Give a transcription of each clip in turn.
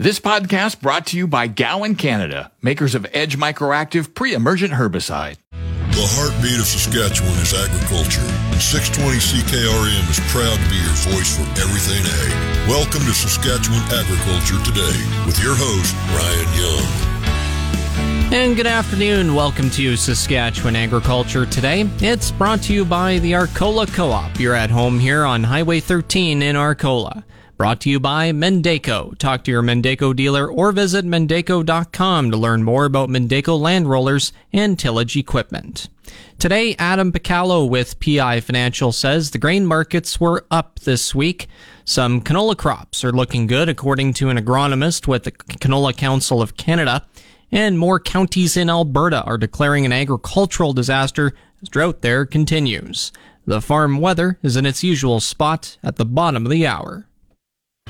This podcast brought to you by Gowan Canada, makers of Edge Microactive pre-emergent herbicide. The heartbeat of Saskatchewan is agriculture, and 620 CKRM is proud to be your voice for everything ag. Welcome to Saskatchewan Agriculture Today with your host, Ryan Young. And good afternoon. Welcome to Saskatchewan Agriculture Today. It's brought to you by the Arcola Co op. You're at home here on Highway 13 in Arcola. Brought to you by Mandako. Talk to your Mandako dealer or visit Mandako.com to learn more about Mandako land rollers and tillage equipment. Today, Adam Picallo with PI Financial says the grain markets were up this week. Some canola crops are looking good, according to an agronomist with the Canola Council of Canada. And more counties in Alberta are declaring an agricultural disaster as drought there continues. The farm weather is in its usual spot at the bottom of the hour.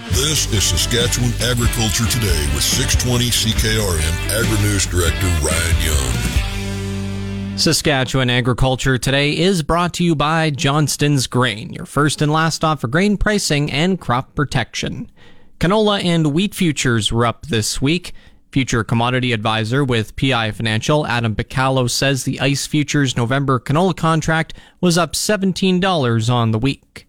This is Saskatchewan Agriculture Today with 620 CKRM Agri-News Director Ryan Young. Saskatchewan Agriculture Today is brought to you by Johnston's Grain, your first and last stop for grain pricing and crop protection. Canola and wheat futures were up this week. Future commodity advisor with PI Financial, Adam Picallo, says the ICE futures November canola contract was up $17 on the week.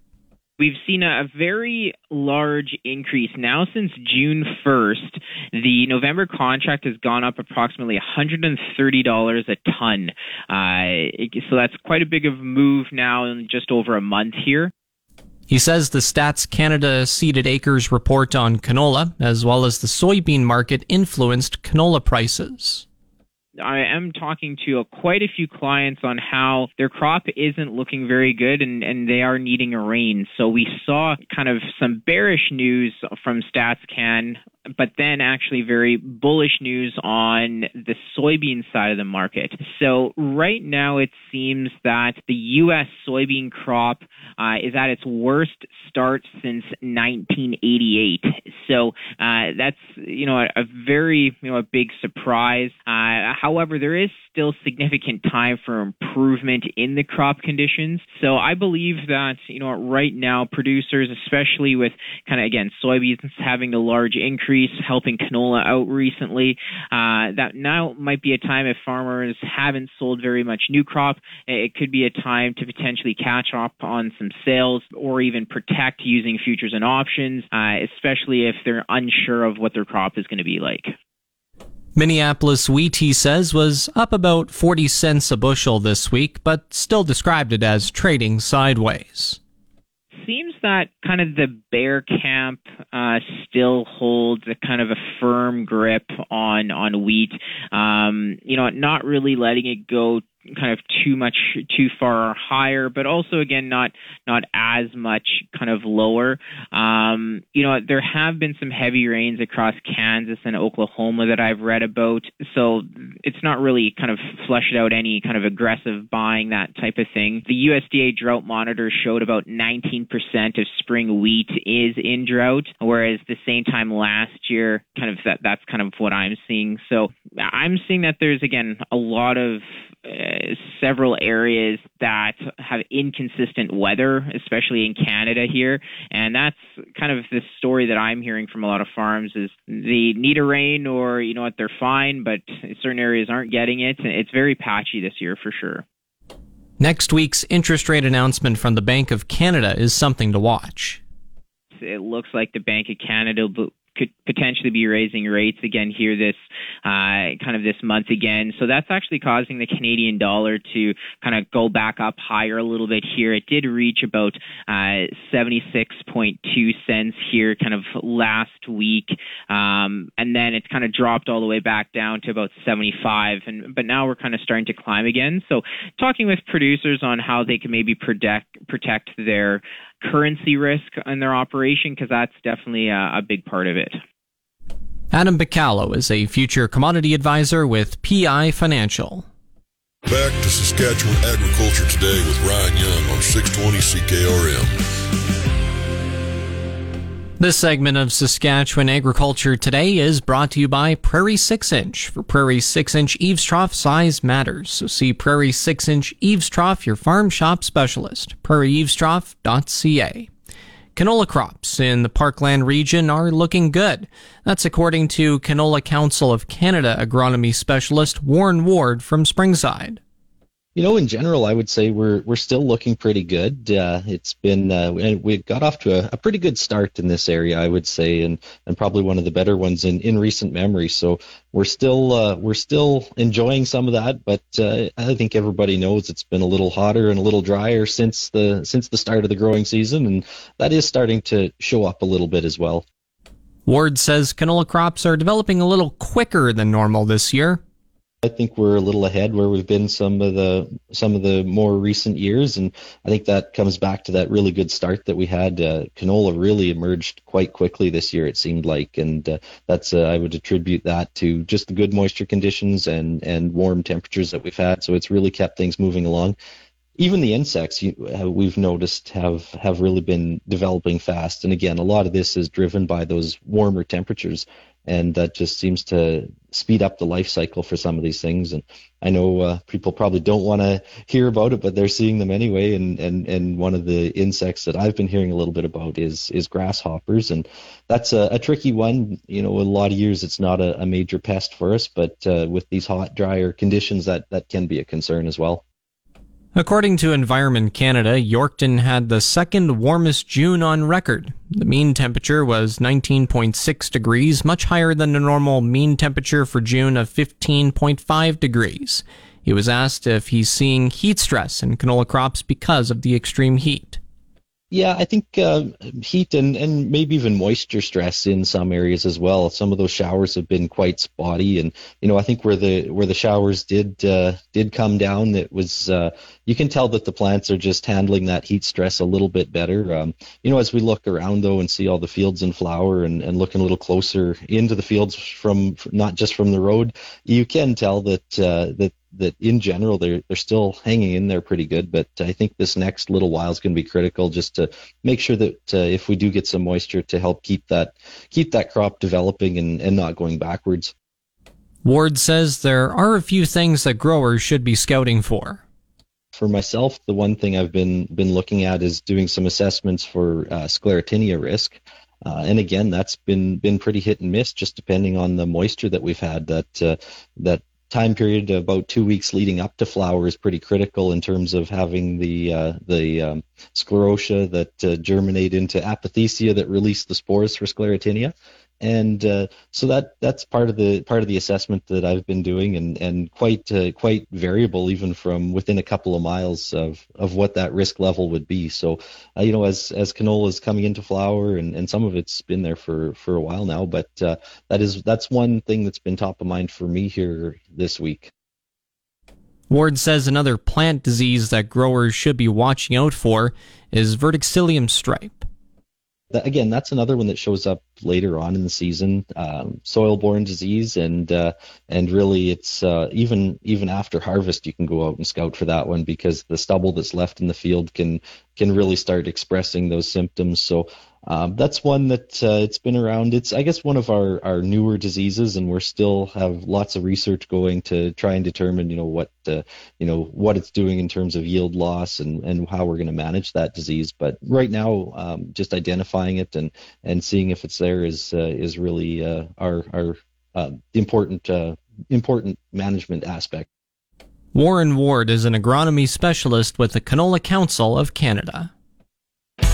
We've seen a, very large increase now since June 1st. The November contract has gone up approximately $130 a ton. Uh, so that's quite a big of a move now in just over a month here. He says the Stats Canada seeded acres report on canola, as well as the soybean market, influenced canola prices. I am talking to a, quite a few clients on how their crop isn't looking very good and, and they are needing a rain. So we saw kind of some bearish news from StatsCan but then actually very bullish news on the soybean side of the market. So right now it seems that the U.S. soybean crop uh, is at its worst start since 1988. So uh, that's you know a, a, very you know a big surprise. Uh, however, there is still significant time for improvement in the crop conditions. So I believe that you know right now producers, especially with kind of again soybeans having a large increase increase, helping canola out recently. Uh, that now might be a time if farmers haven't sold very much new crop, it could be a time to potentially catch up on some sales or even protect using futures and options, uh, especially if they're unsure of what their crop is going to be like. Minneapolis wheat, he says, was up about 40 cents a bushel this week, but still described it as trading sideways seems that kind of the bear camp uh, still holds a kind of a firm grip on on wheat. Um, you know, not really letting it go kind of too much too far higher, but also again not not as much kind of lower. Um, you know, there have been some heavy rains across Kansas and Oklahoma that I've read about, so it's not really kind of flushed out any kind of aggressive buying that type of thing. The USDA drought monitor showed about 19% of spring wheat is in drought, whereas the same time last year, kind of that that's kind of what I'm seeing. So I'm seeing that there's again a lot of uh, several areas that have inconsistent weather, especially in Canada here, and that's kind of the story that I'm hearing from a lot of farms is they need a rain or you know what they're fine, but certain areas aren't getting it. It's very patchy this year for sure. Next week's interest rate announcement from the Bank of Canada is something to watch. It looks like the Bank of Canada could potentially be raising rates again here this uh, kind of this month again. So that's actually causing the Canadian dollar to kind of go back up higher a little bit here. It did reach about uh, 76.2 cents here kind of last week, um, and then it's kind of dropped all the way back down to about 75. And but now we're kind of starting to climb again. So talking with producers on how they can maybe protect protect their currency risk in their operation because that's definitely a, a big part of it. Adam Bacallo is a future commodity advisor with PI Financial. Back to Saskatchewan Agriculture Today with Ryan Young on 620 CKRM. This segment of Saskatchewan Agriculture Today is brought to you by Prairie 6 Inch. For Prairie 6 Inch Eaves Trough, size matters. So see Prairie 6 Inch Eaves Trough, your farm shop specialist. PrairieEavesTrough.ca. Canola crops in the Parkland region are looking good. That's according to Canola Council of Canada agronomy specialist Warren Ward from Springside. You know, in general, I would say we're we're still looking pretty good. Uh, it's been uh, we got off to a, a, pretty good start in this area, I would say, and, and probably one of the better ones in, in recent memory. So we're still uh, we're still enjoying some of that, but uh, I think everybody knows it's been a little hotter and a little drier since the since the start of the growing season, and that is starting to show up a little bit as well. Ward says canola crops are developing a little quicker than normal this year. I think we're a little ahead where we've been some of the some of the more recent years, and I think that comes back to that really good start that we had. Uh, canola really emerged quite quickly this year, it seemed like, and uh, that's uh, I would attribute that to just the good moisture conditions and and warm temperatures that we've had. So it's really kept things moving along. Even the insects you, uh, we've noticed have have really been developing fast, and again, a lot of this is driven by those warmer temperatures and that just seems to speed up the life cycle for some of these things. And I know uh, people probably don't want to hear about it, but they're seeing them anyway. And, and and one of the insects that I've been hearing a little bit about is is grasshoppers, and that's a, a tricky one. You know, a lot of years it's not a, a major pest for us, but uh, with these hot, drier conditions, that that can be a concern as well. According to Environment Canada, Yorkton had the second warmest June on record. The mean temperature was 19.6 degrees, much higher than the normal mean temperature for June of 15.5 degrees. He was asked if he's seeing heat stress in canola crops because of the extreme heat. Yeah, I think uh, heat and, and maybe even moisture stress in some areas as well. Some of those showers have been quite spotty, and you know I think where the where the showers did uh, did come down, it was uh, you can tell that the plants are just handling that heat stress a little bit better. Um, you know, as we look around though and see all the fields in flower and, and looking a little closer into the fields from not just from the road, you can tell that uh, that that in general they're they're still hanging in there pretty good. But I think this next little while is going to be critical just to make sure that uh, if we do get some moisture to help keep that keep that crop developing and, and not going backwards. Ward says there are a few things that growers should be scouting for. For myself, the one thing I've been been looking at is doing some assessments for uh, sclerotinia risk. Uh, and again, that's been been pretty hit and miss, just depending on the moisture that we've had. That uh, that time period about two weeks leading up to flower is pretty critical in terms of having the uh, the um, sclerotia that uh, germinate into apothecia that release the spores for sclerotinia and uh, so that that's part of the part of the assessment that I've been doing, and and quite uh, quite variable even from within a couple of miles of of what that risk level would be. So uh, you know, as as canola is coming into flower, and, and some of it's been there for for a while now, but uh, that is that's one thing that's been top of mind for me here this week. Ward says another plant disease that growers should be watching out for is verticillium stripe that, again, that's another one that shows up later on in the season, um, soil-borne disease, and uh, and really, it's uh, even even after harvest, you can go out and scout for that one because the stubble that's left in the field can can really start expressing those symptoms. So um, that's one that uh, it's been around. It's I guess one of our, our newer diseases, and we're still have lots of research going to try and determine you know what uh, you know what it's doing in terms of yield loss and, and how we're going to manage that disease. But right now, um, just identifying it and, and seeing if it's there is uh, is really uh, our our uh, important uh, important management aspect. Warren Ward is an agronomy specialist with the Canola Council of Canada.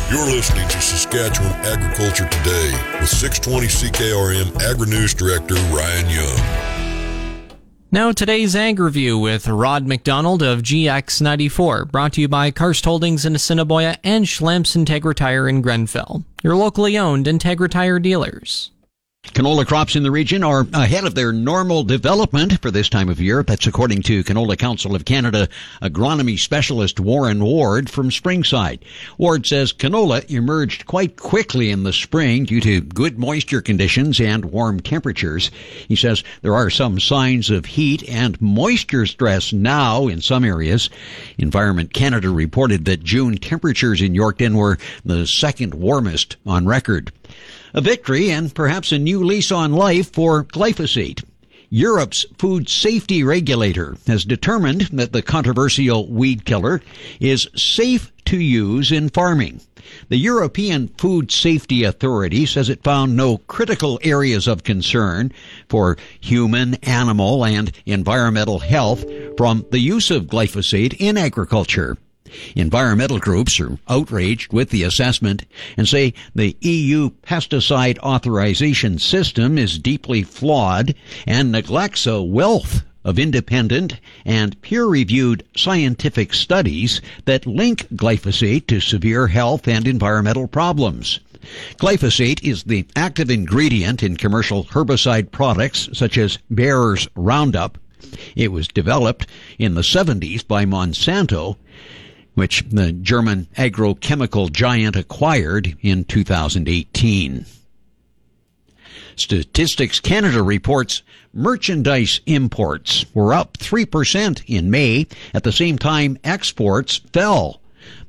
You're listening to Saskatchewan Agriculture Today with 620 CKRM Agri News Director Ryan Young. Now, today's Ag Review with Rod McDonald of GX94, brought to you by Karst Holdings in Assiniboia and Schlamps Integra Tire in Grenfell, your locally owned Integra Tire dealers. Canola crops in the region are ahead of their normal development for this time of year. That's according to Canola Council of Canada agronomy specialist Warren Ward from Springside. Ward says canola emerged quite quickly in the spring due to good moisture conditions and warm temperatures. He says there are some signs of heat and moisture stress now in some areas. Environment Canada reported that June temperatures in Yorkton were the second warmest on record. A victory and perhaps a new lease on life for glyphosate. Europe's food safety regulator has determined that the controversial weed killer is safe to use in farming. The European Food Safety Authority says it found no critical areas of concern for human, animal, and environmental health from the use of glyphosate in agriculture. Environmental groups are outraged with the assessment and say the EU pesticide authorization system is deeply flawed and neglects a wealth of independent and peer-reviewed scientific studies that link glyphosate to severe health and environmental problems. Glyphosate is the active ingredient in commercial herbicide products such as Bayer's Roundup. It was developed in the 70s by Monsanto which the German agrochemical giant acquired in 2018. Statistics Canada reports merchandise imports were up 3% in May. At the same time, exports fell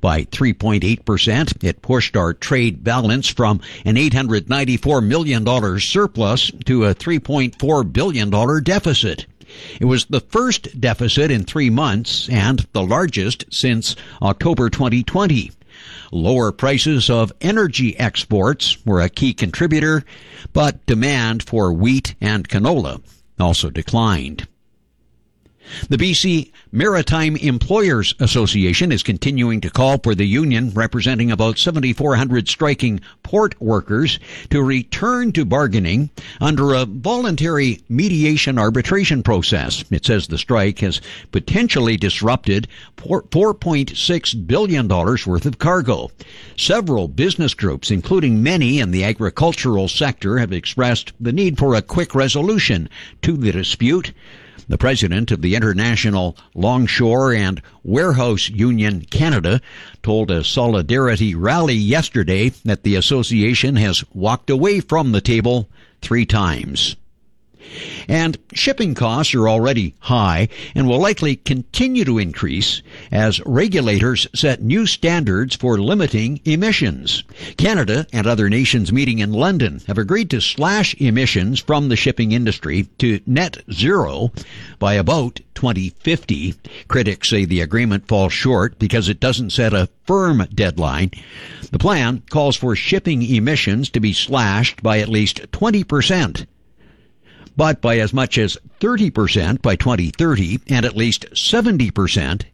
by 3.8%. It pushed our trade balance from an $894 million surplus to a $3.4 billion deficit. It was the first deficit in three months and the largest since October 2020. Lower prices of energy exports were a key contributor, but demand for wheat and canola also declined. The BC Maritime Employers Association is continuing to call for the union representing about 7,400 striking port workers to return to bargaining under a voluntary mediation arbitration process. It says the strike has potentially disrupted $4.6 billion worth of cargo. Several business groups, including many in the agricultural sector, have expressed the need for a quick resolution to the dispute. The president of the International Longshore and Warehouse Union Canada told a solidarity rally yesterday that the association has walked away from the table three times. And shipping costs are already high and will likely continue to increase as regulators set new standards for limiting emissions. Canada and other nations meeting in London have agreed to slash emissions from the shipping industry to net zero by about 2050. Critics say the agreement falls short because it doesn't set a firm deadline. The plan calls for shipping emissions to be slashed by at least 20 percent but by as much as 30% by 2030 and at least 70%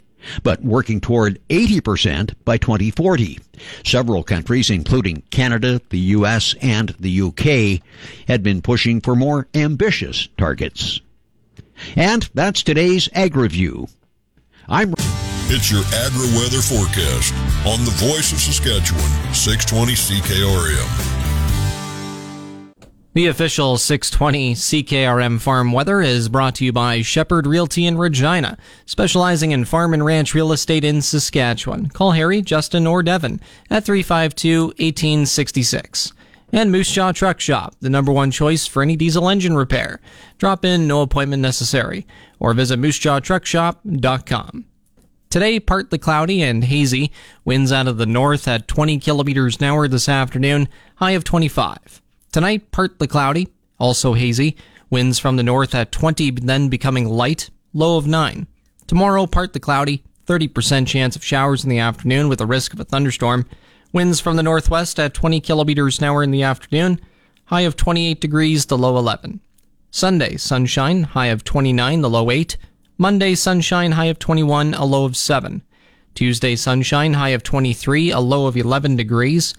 but working toward 80% by 2040. Several countries, including Canada, the US, and the UK, had been pushing for more ambitious targets. And that's today's Ag Review. I'm. It's your agri weather forecast on the voice of Saskatchewan, 620 CKRM. The official 620 CKRM farm weather is brought to you by Sheppard Realty in Regina, specializing in farm and ranch real estate in Saskatchewan. Call Harry, Justin, or Devin at 352 1866. And Moose Jaw Truck Shop, the number one choice for any diesel engine repair. Drop in, no appointment necessary, or visit moosejawtruckshop.com. Today, partly cloudy and hazy. Winds out of the north at 20 kilometers an hour this afternoon, high of 25. Tonight, partly cloudy, also hazy. Winds from the north at 20, then becoming light, low of 9. Tomorrow, partly cloudy, 30% chance of showers in the afternoon with a risk of a thunderstorm. Winds from the northwest at 20 kilometers an hour in the afternoon, high of 28 degrees, the low 11. Sunday, sunshine, high of 29, the low 8. Monday, sunshine, high of 21, a low of 7. Tuesday, sunshine, high of 23, a low of 11 degrees.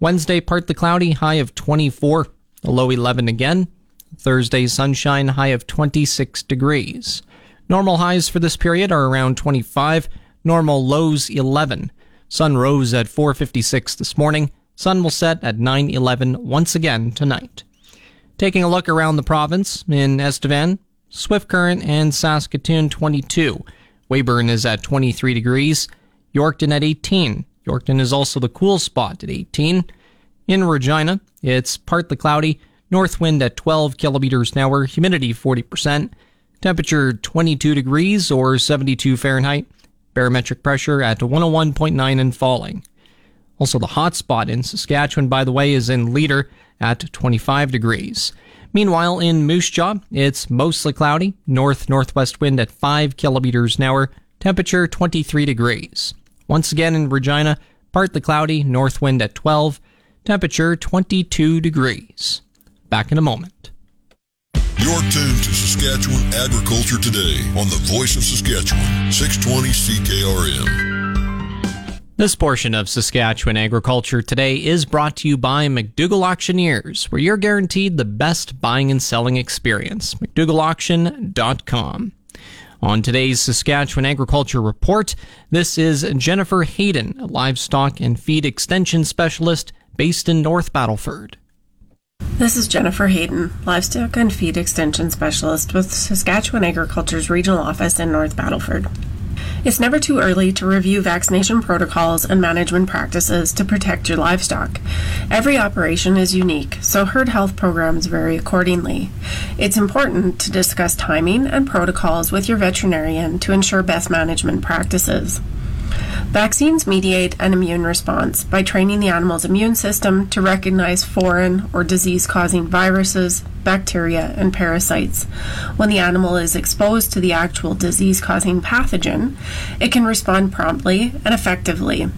Wednesday, partly cloudy, high of 24, a low 11 again. Thursday, sunshine, high of 26 degrees. Normal highs for this period are around 25, normal lows 11. Sun rose at 4:56 this morning. Sun will set at 9:11 once again tonight. Taking a look around the province in Estevan, Swift Current, and Saskatoon 22. Weyburn is at 23 degrees. Yorkton at 18. Yorkton is also the cool spot at 18. In Regina, it's partly cloudy. North wind at 12 kilometers an hour. Humidity 40%. Temperature 22 degrees or 72 Fahrenheit. Barometric pressure at 101.9 and falling. Also, the hot spot in Saskatchewan, by the way, is in Leader at 25 degrees. Meanwhile, in Moose Jaw, it's mostly cloudy, north northwest wind at 5 kilometers an hour, temperature 23 degrees. Once again in Regina, partly cloudy, north wind at 12, temperature 22 degrees. Back in a moment. You're tuned to Saskatchewan Agriculture Today on the Voice of Saskatchewan, 620 CKRM. This portion of Saskatchewan Agriculture Today is brought to you by McDougall Auctioneers, where you're guaranteed the best buying and selling experience. McDougallAuction.com. On today's Saskatchewan Agriculture Report, this is Jennifer Hayden, a livestock and feed extension specialist based in North Battleford. This is Jennifer Hayden, livestock and feed extension specialist with Saskatchewan Agriculture's regional office in North Battleford. It's never too early to review vaccination protocols and management practices to protect your livestock. Every operation is unique, so herd health programs vary accordingly. It's important to discuss timing and protocols with your veterinarian to ensure best management practices. Vaccines mediate an immune response by training the animal's immune system to recognize foreign or disease causing viruses, bacteria, and parasites. When the animal is exposed to the actual disease causing pathogen, it can respond promptly and effectively.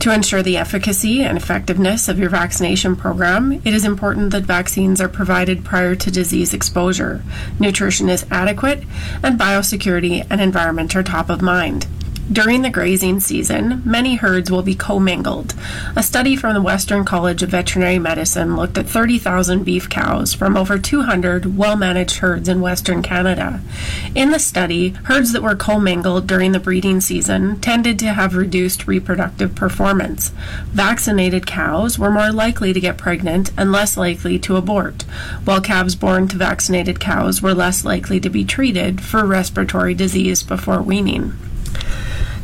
To ensure the efficacy and effectiveness of your vaccination program, it is important that vaccines are provided prior to disease exposure. Nutrition is adequate, and biosecurity and environment are top of mind. During the grazing season, many herds will be commingled. A study from the Western College of Veterinary Medicine looked at 30,000 beef cows from over 200 well managed herds in Western Canada. In the study, herds that were commingled during the breeding season tended to have reduced reproductive performance. Vaccinated cows were more likely to get pregnant and less likely to abort, while calves born to vaccinated cows were less likely to be treated for respiratory disease before weaning.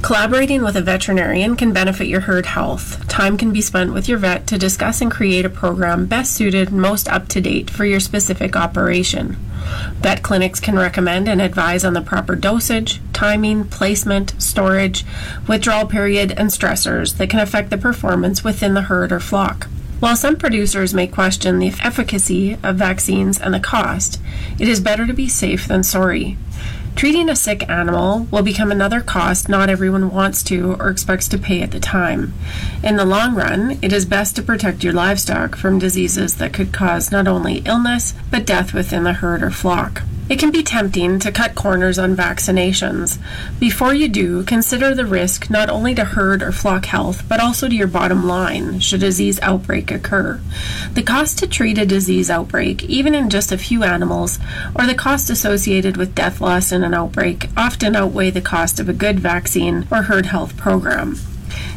Collaborating with a veterinarian can benefit your herd health. Time can be spent with your vet to discuss and create a program best suited and most up to date for your specific operation. Vet clinics can recommend and advise on the proper dosage, timing, placement, storage, withdrawal period, and stressors that can affect the performance within the herd or flock. While some producers may question the efficacy of vaccines and the cost, it is better to be safe than sorry. Treating a sick animal will become another cost not everyone wants to or expects to pay at the time. In the long run, it is best to protect your livestock from diseases that could cause not only illness, but death within the herd or flock. It can be tempting to cut corners on vaccinations. Before you do, consider the risk not only to herd or flock health, but also to your bottom line should a disease outbreak occur. The cost to treat a disease outbreak, even in just a few animals, or the cost associated with death loss in an outbreak, often outweigh the cost of a good vaccine or herd health program.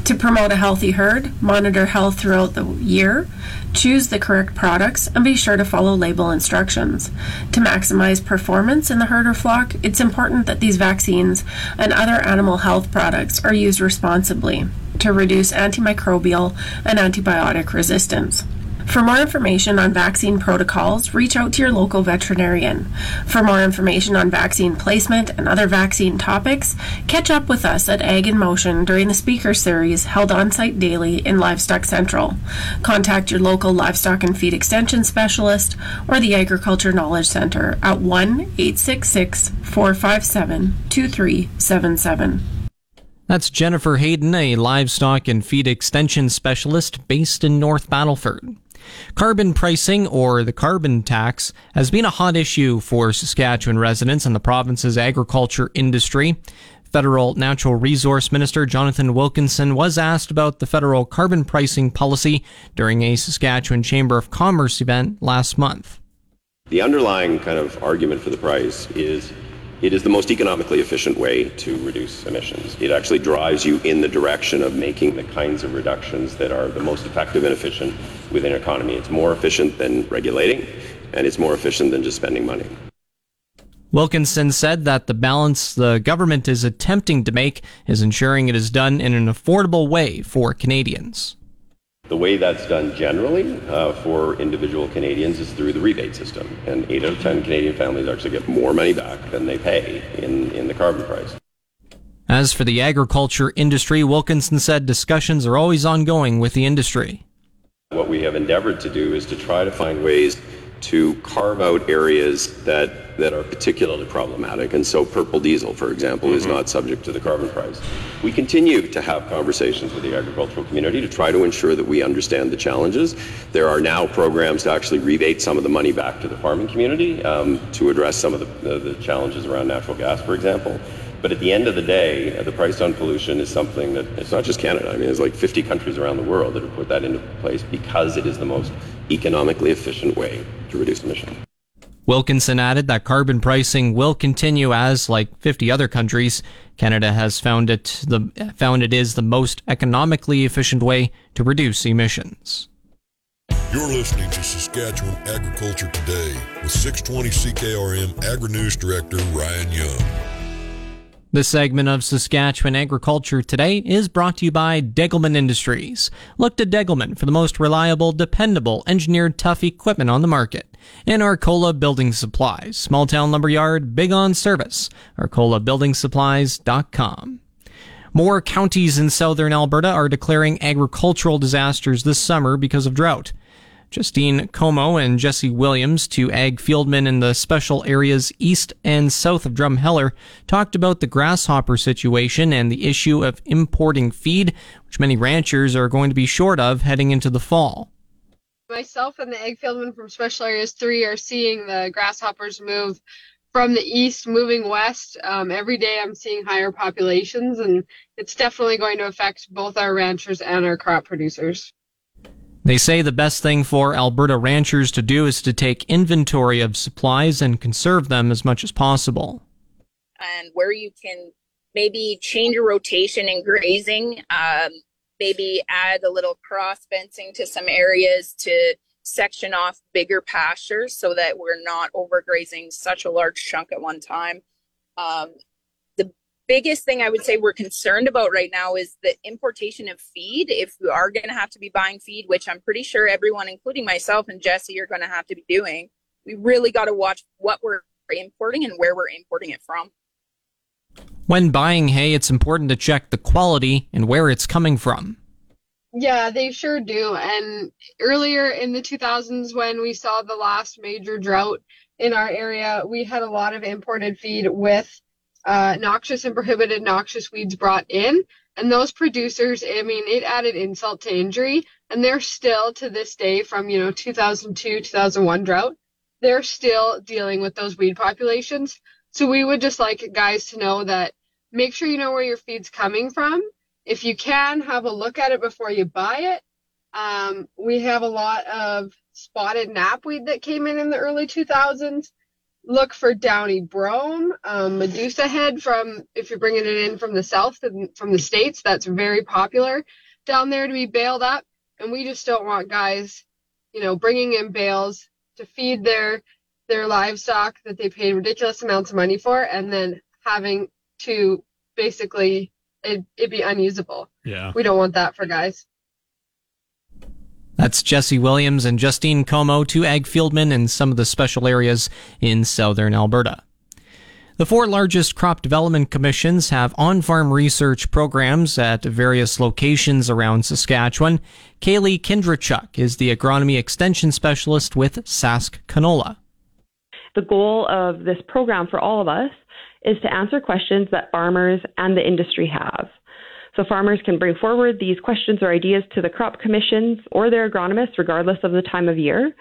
To promote a healthy herd, monitor health throughout the year, choose the correct products, and be sure to follow label instructions. To maximize performance in the herd or flock, it's important that these vaccines and other animal health products are used responsibly to reduce antimicrobial and antibiotic resistance. For more information on vaccine protocols, reach out to your local veterinarian. For more information on vaccine placement and other vaccine topics, catch up with us at Ag in Motion during the speaker series held on site daily in Livestock Central. Contact your local livestock and feed extension specialist or the Agriculture Knowledge Center at 1 866 457 2377. That's Jennifer Hayden, a livestock and feed extension specialist based in North Battleford. Carbon pricing, or the carbon tax, has been a hot issue for Saskatchewan residents and the province's agriculture industry. Federal Natural Resource Minister Jonathan Wilkinson was asked about the federal carbon pricing policy during a Saskatchewan Chamber of Commerce event last month. The underlying kind of argument for the price is it is the most economically efficient way to reduce emissions. It actually drives you in the direction of making the kinds of reductions that are the most effective and efficient within an economy. It's more efficient than regulating. and it's more efficient than just spending money. Wilkinson said that the balance the government is attempting to make is ensuring it is done in an affordable way for Canadians. The way that's done generally uh, for individual Canadians is through the rebate system. And 8 out of 10 Canadian families actually get more money back than they pay in, in the carbon price. As for the agriculture industry, Wilkinson said discussions are always ongoing with the industry. What we have endeavored to do is to try to find ways to carve out areas that, that are particularly problematic. And so purple diesel, for example, mm-hmm. is not subject to the carbon price. We continue to have conversations with the agricultural community to try to ensure that we understand the challenges. There are now programs to actually rebate some of the money back to the farming community um, to address some of the, the, the challenges around natural gas, for example. But at the end of the day, uh, the price on pollution is something that it's not just Canada. I mean, there's like 50 countries around the world that have put that into place because it is the most economically efficient way to reduce emissions. Wilkinson added that carbon pricing will continue as, like 50 other countries, Canada has found it the found it is the most economically efficient way to reduce emissions. You're listening to Saskatchewan Agriculture Today with 620 CKRM Agri News Director Ryan Young. This segment of Saskatchewan Agriculture Today is brought to you by Degelman Industries. Look to Degelman for the most reliable, dependable, engineered tough equipment on the market. And Arcola Building Supplies, small town lumberyard, big on service. ArcolaBuildingSupplies.com. More counties in southern Alberta are declaring agricultural disasters this summer because of drought. Justine Como and Jesse Williams, two ag fieldmen in the special areas east and south of Drumheller, talked about the grasshopper situation and the issue of importing feed, which many ranchers are going to be short of heading into the fall. Myself and the ag fieldmen from Special Areas 3 are seeing the grasshoppers move from the east moving west. Um, every day I'm seeing higher populations, and it's definitely going to affect both our ranchers and our crop producers. They say the best thing for Alberta ranchers to do is to take inventory of supplies and conserve them as much as possible. And where you can maybe change a rotation in grazing, um, maybe add a little cross fencing to some areas to section off bigger pastures so that we're not overgrazing such a large chunk at one time. Um, biggest thing I would say we're concerned about right now is the importation of feed. If we are going to have to be buying feed, which I'm pretty sure everyone, including myself and Jesse, are going to have to be doing, we really got to watch what we're importing and where we're importing it from. When buying hay, it's important to check the quality and where it's coming from. Yeah, they sure do. And earlier in the 2000s, when we saw the last major drought in our area, we had a lot of imported feed with uh, noxious and prohibited noxious weeds brought in. And those producers, I mean, it added insult to injury. And they're still to this day from, you know, 2002, 2001 drought, they're still dealing with those weed populations. So we would just like guys to know that make sure you know where your feed's coming from. If you can, have a look at it before you buy it. Um, we have a lot of spotted knapweed that came in in the early 2000s look for downy brome, um, Medusa head from if you're bringing it in from the south from the states. That's very popular down there to be baled up, and we just don't want guys, you know, bringing in bales to feed their their livestock that they paid ridiculous amounts of money for, and then having to basically it, it be unusable. Yeah, we don't want that for guys. That's Jesse Williams and Justine Como, two ag fieldmen in some of the special areas in southern Alberta. The four largest crop development commissions have on farm research programs at various locations around Saskatchewan. Kaylee Kindrachuk is the agronomy extension specialist with Sask Canola. The goal of this program for all of us is to answer questions that farmers and the industry have. So farmers can bring forward these questions or ideas to the crop commissions or their agronomists, regardless of the time of year.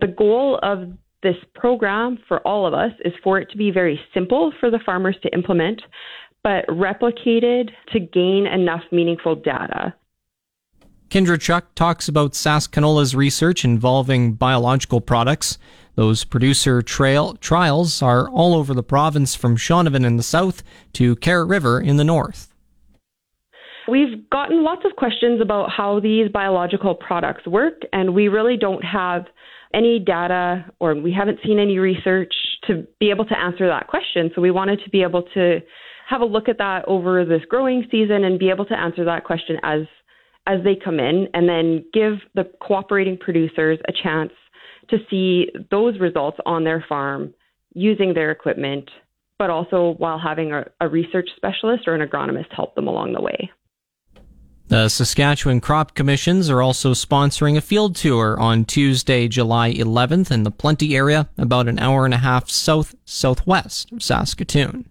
The goal of this program for all of us is for it to be very simple for the farmers to implement, but replicated to gain enough meaningful data. Kindrachuk talks about Sask Canola's research involving biological products. Those producer trail trials are all over the province from Shaunavon in the south to Carrot River in the north. We've gotten lots of questions about how these biological products work, and we really don't have any data or we haven't seen any research to be able to answer that question. So we wanted to be able to have a look at that over this growing season and be able to answer that question as as they come in and then give the cooperating producers a chance to see those results on their farm using their equipment, but also while having a, a research specialist or an agronomist help them along the way. The Saskatchewan Crop Commissions are also sponsoring a field tour on Tuesday, July 11th in the Plenty area, about an hour and a half south southwest of Saskatoon.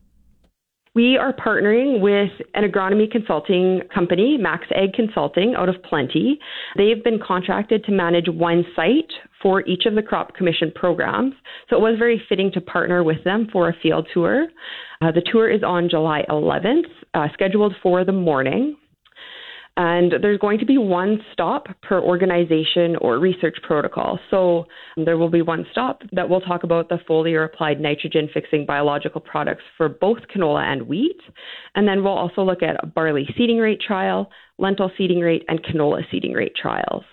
We are partnering with an agronomy consulting company, Max Ag Consulting, out of Plenty. They've been contracted to manage one site for each of the crop commission programs. So it was very fitting to partner with them for a field tour. Uh, the tour is on July 11th, uh, scheduled for the morning. And there's going to be one stop per organization or research protocol. So there will be one stop that will talk about the foliar applied nitrogen fixing biological products for both canola and wheat. And then we'll also look at a barley seeding rate trial, lentil seeding rate, and canola seeding rate trials.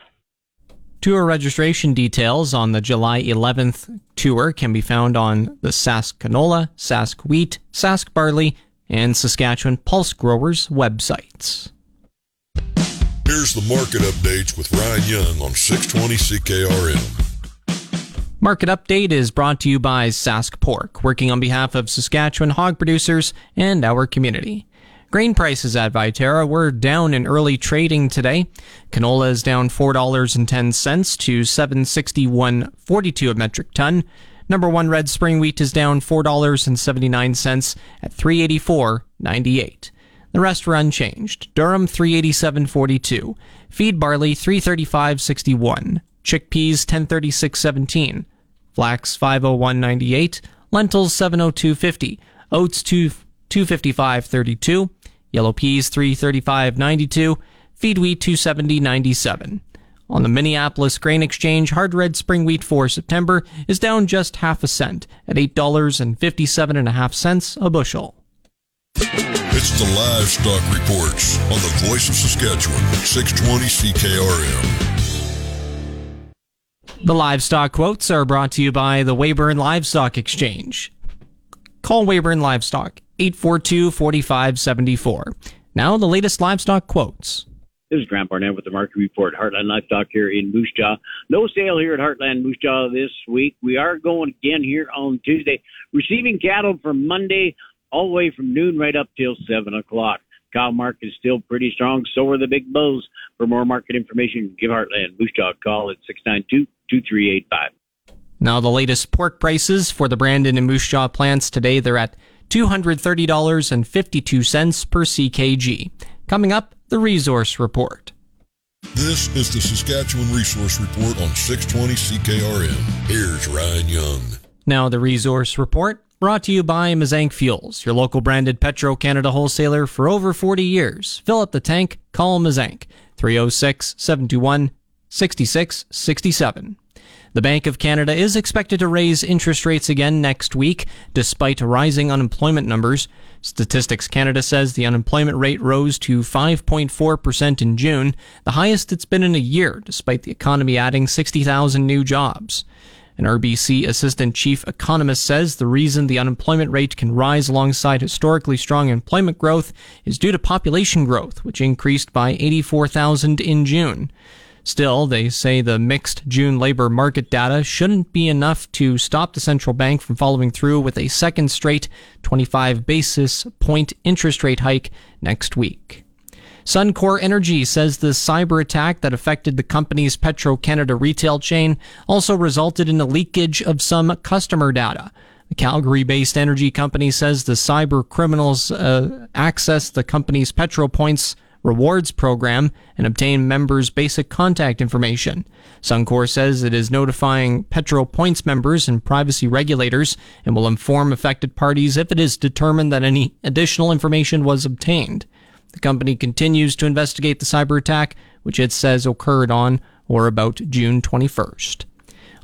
Tour registration details on the July 11th tour can be found on the Sask Canola, Sask Wheat, Sask Barley, and Saskatchewan Pulse Growers websites. Here's the market updates with Ryan Young on 620 CKRM. Market Update is brought to you by Sask Pork, working on behalf of Saskatchewan hog producers and our community. Grain prices at Viterra were down in early trading today. Canola is down $4.10 to 761.42 a metric ton. Number 1 red spring wheat is down $4.79 at 384.98. The rest were unchanged. Durum 387.42, feed barley 335.61, chickpeas 1036.17, flax 501.98, lentils 702.50, oats 2 255.32, yellow peas 335.92, feed wheat 270.97. On the Minneapolis Grain Exchange, hard red spring wheat for September is down just half a cent at $8.57.5 a bushel. It's the Livestock Reports on the Voice of Saskatchewan, 620 CKRM. The livestock quotes are brought to you by the Weyburn Livestock Exchange. Call Weyburn Livestock 842 4574. Now, the latest livestock quotes. This is Grant Barnett with the market report, Heartland Livestock here in Moose Jaw. No sale here at Heartland Moose Jaw this week. We are going again here on Tuesday, receiving cattle for Monday all the way from noon right up till 7 o'clock. Cow market is still pretty strong. So are the big bulls. For more market information, give Heartland Moose Jaw a call at 692-2385. Now the latest pork prices for the Brandon and Moose Jaw plants today, they're at $230.52 per CKG. Coming up, the resource report. This is the Saskatchewan Resource Report on 620 CKRM. Here's Ryan Young. Now the resource report Brought to you by Mazank Fuels, your local branded Petro Canada wholesaler for over 40 years. Fill up the tank, call Mazank, 306 721 6667. The Bank of Canada is expected to raise interest rates again next week, despite rising unemployment numbers. Statistics Canada says the unemployment rate rose to 5.4% in June, the highest it's been in a year, despite the economy adding 60,000 new jobs. An RBC assistant chief economist says the reason the unemployment rate can rise alongside historically strong employment growth is due to population growth, which increased by 84,000 in June. Still, they say the mixed June labor market data shouldn't be enough to stop the central bank from following through with a second straight 25 basis point interest rate hike next week. Suncor Energy says the cyber attack that affected the company's Petro Canada retail chain also resulted in a leakage of some customer data. The Calgary based energy company says the cyber criminals uh, accessed the company's Petro Points rewards program and obtain members' basic contact information. Suncor says it is notifying Petro Points members and privacy regulators and will inform affected parties if it is determined that any additional information was obtained. The company continues to investigate the cyber attack, which it says occurred on or about June 21st.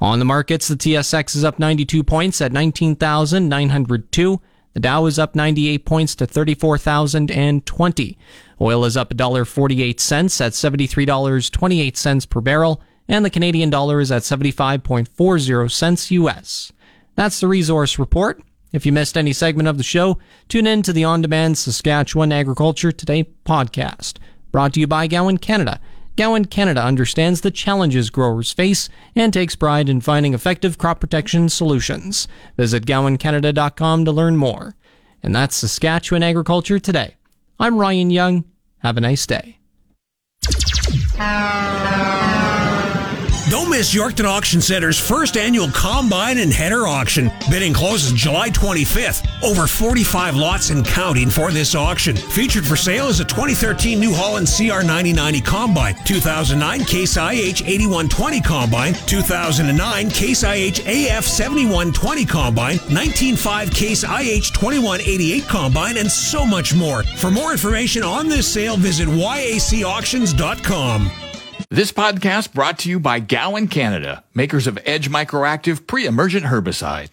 On the markets, the TSX is up 92 points at 19,902. The Dow is up 98 points to 34,020. Oil is up $1.48 at $73.28 per barrel, and the Canadian dollar is at 75.40 cents US. That's the resource report. If you missed any segment of the show, tune in to the on demand Saskatchewan Agriculture Today podcast, brought to you by Gowan Canada. Gowan Canada understands the challenges growers face and takes pride in finding effective crop protection solutions. Visit gowancanada.com to learn more. And that's Saskatchewan Agriculture Today. I'm Ryan Young. Have a nice day. Don't miss Yorkton Auction Center's first annual Combine and Header Auction. Bidding closes July 25th. Over 45 lots and counting for this auction. Featured for sale is a 2013 New Holland CR 9090 Combine, 2009 Case IH 8120 Combine, 2009 Case IH AF 7120 Combine, 195 Case IH 2188 Combine, and so much more. For more information on this sale, visit yacauctions.com. This podcast brought to you by Gowan Canada, makers of Edge MicroActiv pre-emergent herbicide.